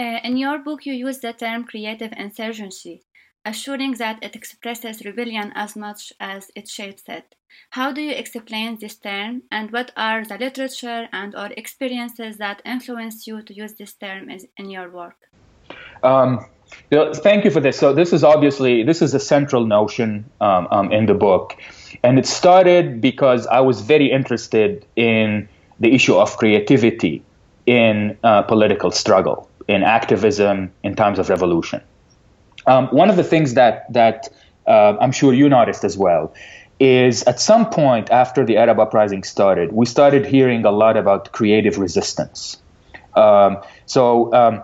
Uh, in your book, you use the term creative insurgency, assuring that it expresses rebellion as much as it shapes it. How do you explain this term, and what are the literature and or experiences that influence you to use this term in your work? Um, thank you for this. So this is obviously this is a central notion um, um, in the book, and it started because I was very interested in the issue of creativity in uh, political struggle, in activism, in times of revolution. Um, one of the things that that uh, I'm sure you noticed as well is at some point after the Arab uprising started, we started hearing a lot about creative resistance. Um, so um,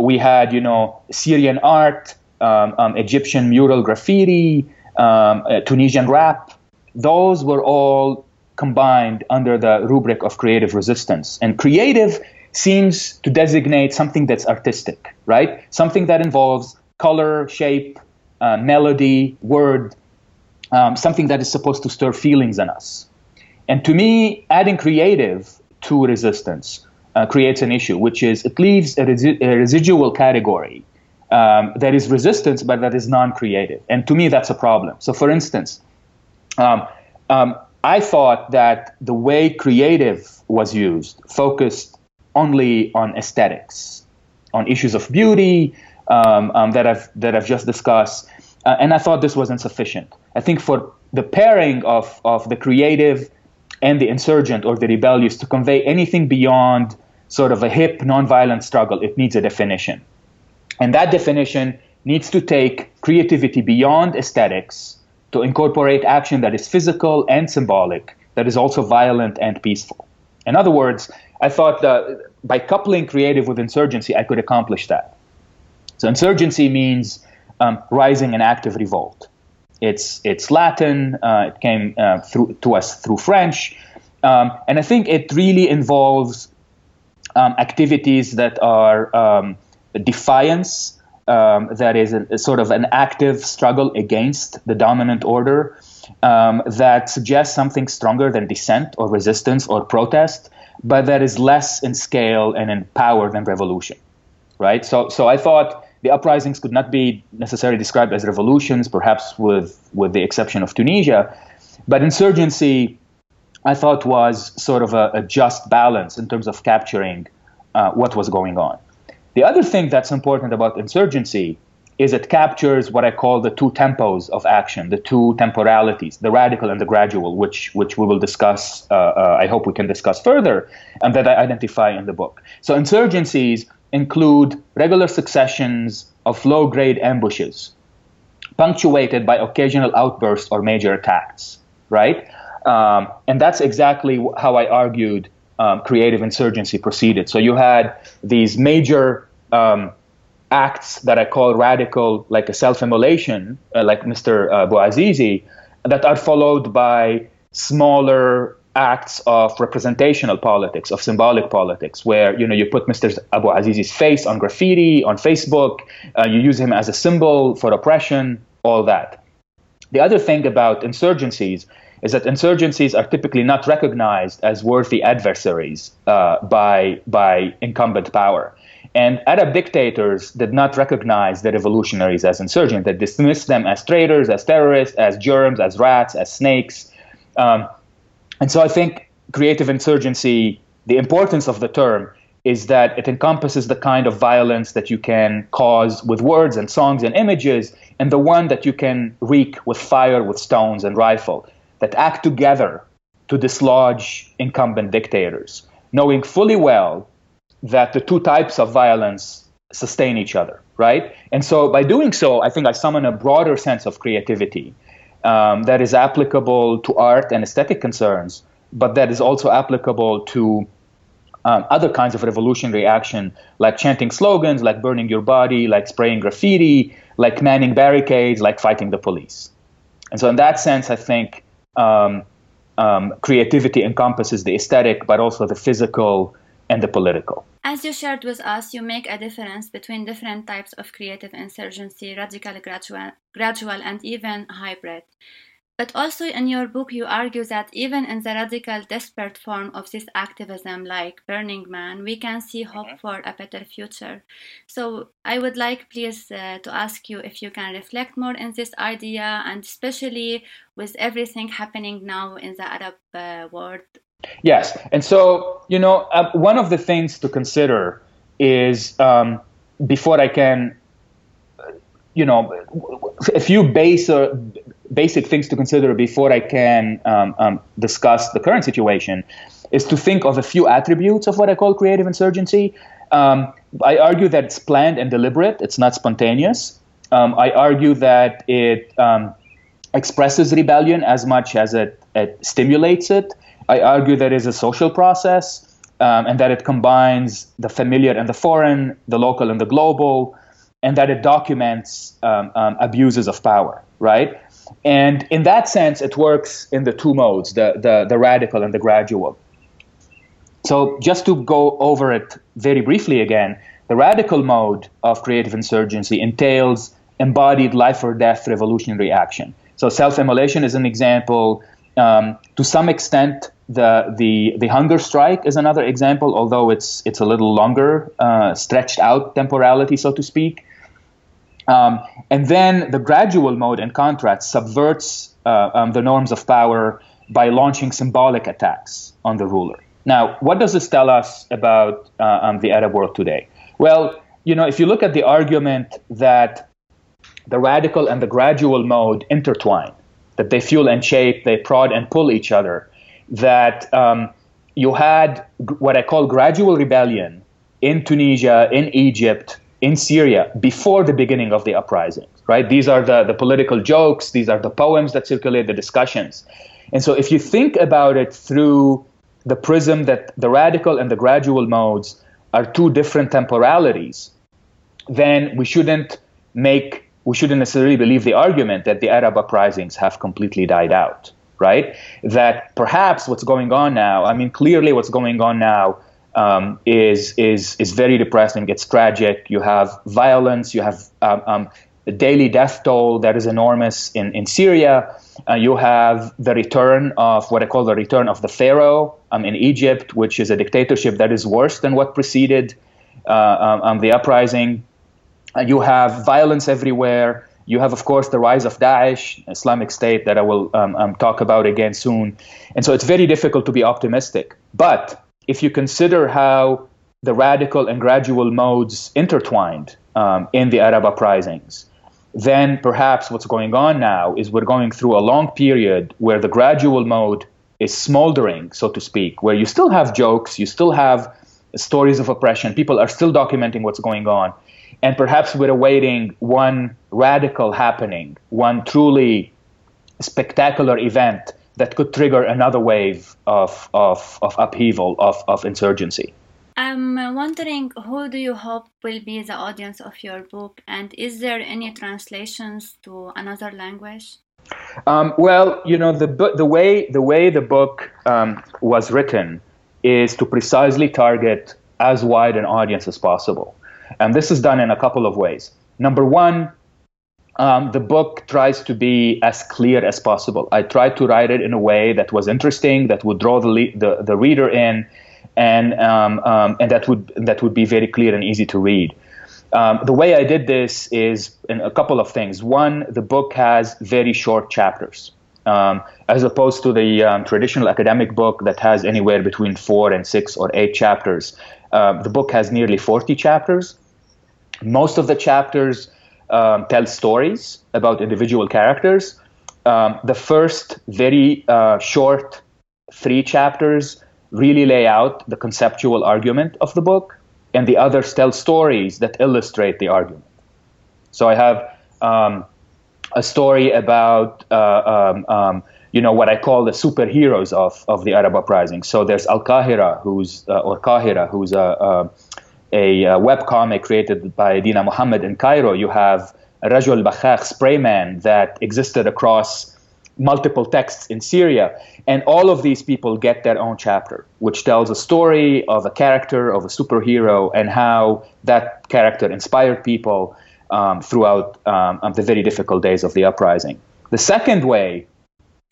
we had, you know, Syrian art, um, um Egyptian mural graffiti, um, uh, Tunisian rap. Those were all combined under the rubric of creative resistance. And creative seems to designate something that's artistic, right? Something that involves color, shape, uh, melody, word, um, something that is supposed to stir feelings in us. And to me, adding creative to resistance uh, creates an issue, which is it leaves a, resi- a residual category um, that is resistance, but that is non creative. And to me, that's a problem. So, for instance, um, um, I thought that the way creative was used focused only on aesthetics, on issues of beauty um, um, that, I've, that I've just discussed. Uh, and I thought this was insufficient. I think for the pairing of, of the creative and the insurgent or the rebellious to convey anything beyond sort of a hip nonviolent struggle, it needs a definition. And that definition needs to take creativity beyond aesthetics to incorporate action that is physical and symbolic, that is also violent and peaceful. In other words, I thought by coupling creative with insurgency, I could accomplish that. So insurgency means um, rising and active revolt. It's it's Latin. Uh, it came uh, through to us through French, um, and I think it really involves um, activities that are um, defiance, um, that is a, a sort of an active struggle against the dominant order, um, that suggests something stronger than dissent or resistance or protest, but that is less in scale and in power than revolution, right? So, so I thought the uprisings could not be necessarily described as revolutions, perhaps with, with the exception of Tunisia. But insurgency, I thought, was sort of a, a just balance in terms of capturing uh, what was going on. The other thing that's important about insurgency is it captures what I call the two tempos of action, the two temporalities, the radical and the gradual, which which we will discuss. Uh, uh, I hope we can discuss further, and that I identify in the book. So insurgencies include regular successions of low grade ambushes, punctuated by occasional outbursts or major attacks, right? Um, and that's exactly how I argued um, creative insurgency proceeded. So you had these major um, acts that I call radical, like a self immolation, uh, like Mr. Uh, Bouazizi, that are followed by smaller acts of representational politics, of symbolic politics, where you know you put Mr. Bouazizi's face on graffiti on Facebook, uh, you use him as a symbol for oppression, all that. The other thing about insurgencies is that insurgencies are typically not recognized as worthy adversaries uh, by by incumbent power. And Arab dictators did not recognize the revolutionaries as insurgents. They dismissed them as traitors, as terrorists, as germs, as rats, as snakes. Um, and so I think creative insurgency, the importance of the term is that it encompasses the kind of violence that you can cause with words and songs and images, and the one that you can wreak with fire, with stones and rifle, that act together to dislodge incumbent dictators, knowing fully well that the two types of violence sustain each other, right? And so by doing so, I think I summon a broader sense of creativity um, that is applicable to art and aesthetic concerns, but that is also applicable to um, other kinds of revolutionary action, like chanting slogans, like burning your body, like spraying graffiti, like manning barricades, like fighting the police. And so, in that sense, I think um, um creativity encompasses the aesthetic, but also the physical and the political. As you shared with us, you make a difference between different types of creative insurgency, radical, gradual, gradual and even hybrid. But also in your book, you argue that even in the radical, desperate form of this activism, like Burning Man, we can see hope mm-hmm. for a better future. So I would like, please, uh, to ask you if you can reflect more in this idea, and especially with everything happening now in the Arab uh, world. Yes, and so you know, uh, one of the things to consider is um, before I can you know, a few base, uh, basic things to consider before I can um, um, discuss the current situation is to think of a few attributes of what I call creative insurgency. Um, I argue that it's planned and deliberate, it's not spontaneous. Um, I argue that it um, expresses rebellion as much as it, it, stimulates it. I argue that it is a social process um, and that it combines the familiar and the foreign, the local and the global and that it documents um, um, abuses of power, right? And in that sense, it works in the two modes, the, the, the radical and the gradual. So just to go over it very briefly again, the radical mode of creative insurgency entails embodied life or death revolutionary action. So self-immolation is an example. Um, to some extent, the, the, the hunger strike is another example, although it's, it's a little longer, uh, stretched out temporality, so to speak. Um, and then the gradual mode, in contrast, subverts uh, um, the norms of power by launching symbolic attacks on the ruler. Now, what does this tell us about uh, um, the Arab world today? Well, you know, if you look at the argument that the radical and the gradual mode intertwine, that they fuel and shape, they prod and pull each other, that um, you had what I call gradual rebellion in Tunisia, in Egypt, in Syria before the beginning of the uprisings, right? These are the, the political jokes, these are the poems that circulate, the discussions. And so if you think about it through the prism that the radical and the gradual modes are two different temporalities, then we shouldn't make we shouldn't necessarily believe the argument that the Arab uprisings have completely died out, right? That perhaps what's going on now, I mean, clearly what's going on now um, is is is very depressing. It's tragic. You have violence. You have um, um, daily death toll that is enormous in in Syria. Uh, you have the return of what I call the return of the pharaoh um, in Egypt, which is a dictatorship that is worse than what preceded uh, um, um, the uprising. Uh, you have violence everywhere. You have, of course, the rise of Daesh, Islamic State, that I will talk about again soon. And so it's very difficult to be optimistic. But if you consider how the radical and gradual modes intertwined um, in the Arab uprisings, then perhaps what's going on now is we're going through a long period where the gradual mode is smoldering, so to speak, where you still have jokes, you still have stories of oppression, people are still documenting what's going on. And perhaps we're awaiting one radical happening, one truly spectacular event that could trigger another wave of, of, of upheaval, of, of insurgency. I'm wondering who do you hope will be the audience of your book, and is there any translations to another language? Um, well, you know, the, the, way, the way the book um, was written is to precisely target as wide an audience as possible. And this is done in a couple of ways. Number one, um, the book tries to be as clear as possible. I tried to write it in a way that was interesting, that would draw the le- the, the, reader in, and um, um, and that would that would be very clear and easy to read. Um, the way I did this is in a couple of things. One, the book has very short chapters, um, as opposed to the um, traditional academic book that has anywhere between four and six or eight chapters. the book has nearly 40 chapters. Most of the chapters um, tell stories about individual characters. Um, the first very uh, short three chapters really lay out the conceptual argument of the book, and the others tell stories that illustrate the argument. So I have um, a story about uh, um, um, you know what I call the superheroes of, of the Arab uprising. So there's Al Qahira, who's uh, or Qahira, who's a, a a uh, web comic created by Deena Mohamed in Cairo, you have Rajul Bakhakh Sprayman that existed across multiple texts in Syria. And all of these people get their own chapter, which tells a story of a character, of a superhero, and how that character inspired people um, throughout um, the very difficult days of the uprising. The second way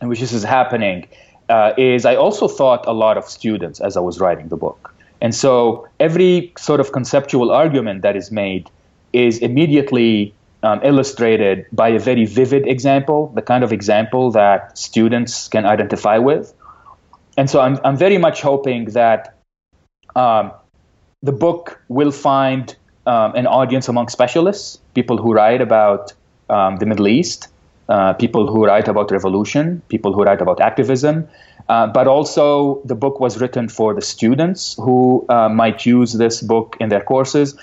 in which this is happening uh, is I also thought a lot of students as I was writing the book. And so every sort of conceptual argument that is made is immediately um, illustrated by a very vivid example, the kind of example that students can identify with. And so I'm, I'm very much hoping that um, the book will find um, an audience among specialists, people who write about um, the Middle East, uh, people who write about revolution, people who write about activism. Uh, but also, the book was written for the students who uh, might use this book in their courses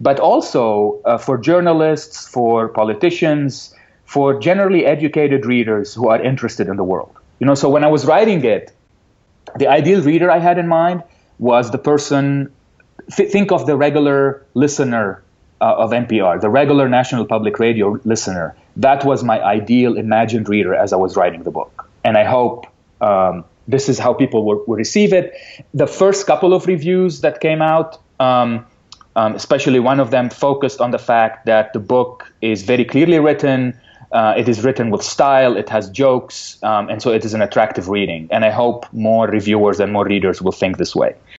but also uh, for journalists, for politicians, for generally educated readers who are interested in the world. You know, so when I was writing it, the ideal reader I had in mind was the person. Th- think of the regular listener uh, of NPR, the regular National Public Radio listener. That was my ideal imagined reader as I was writing the book, and I hope. Um, this is how people will, will, receive it. The first couple of reviews that came out, um, um, especially one of them focused on the fact that the book is very clearly written. Uh, it is written with style, it has jokes, um, and so it is an attractive reading. And I hope more reviewers and more readers will think this way.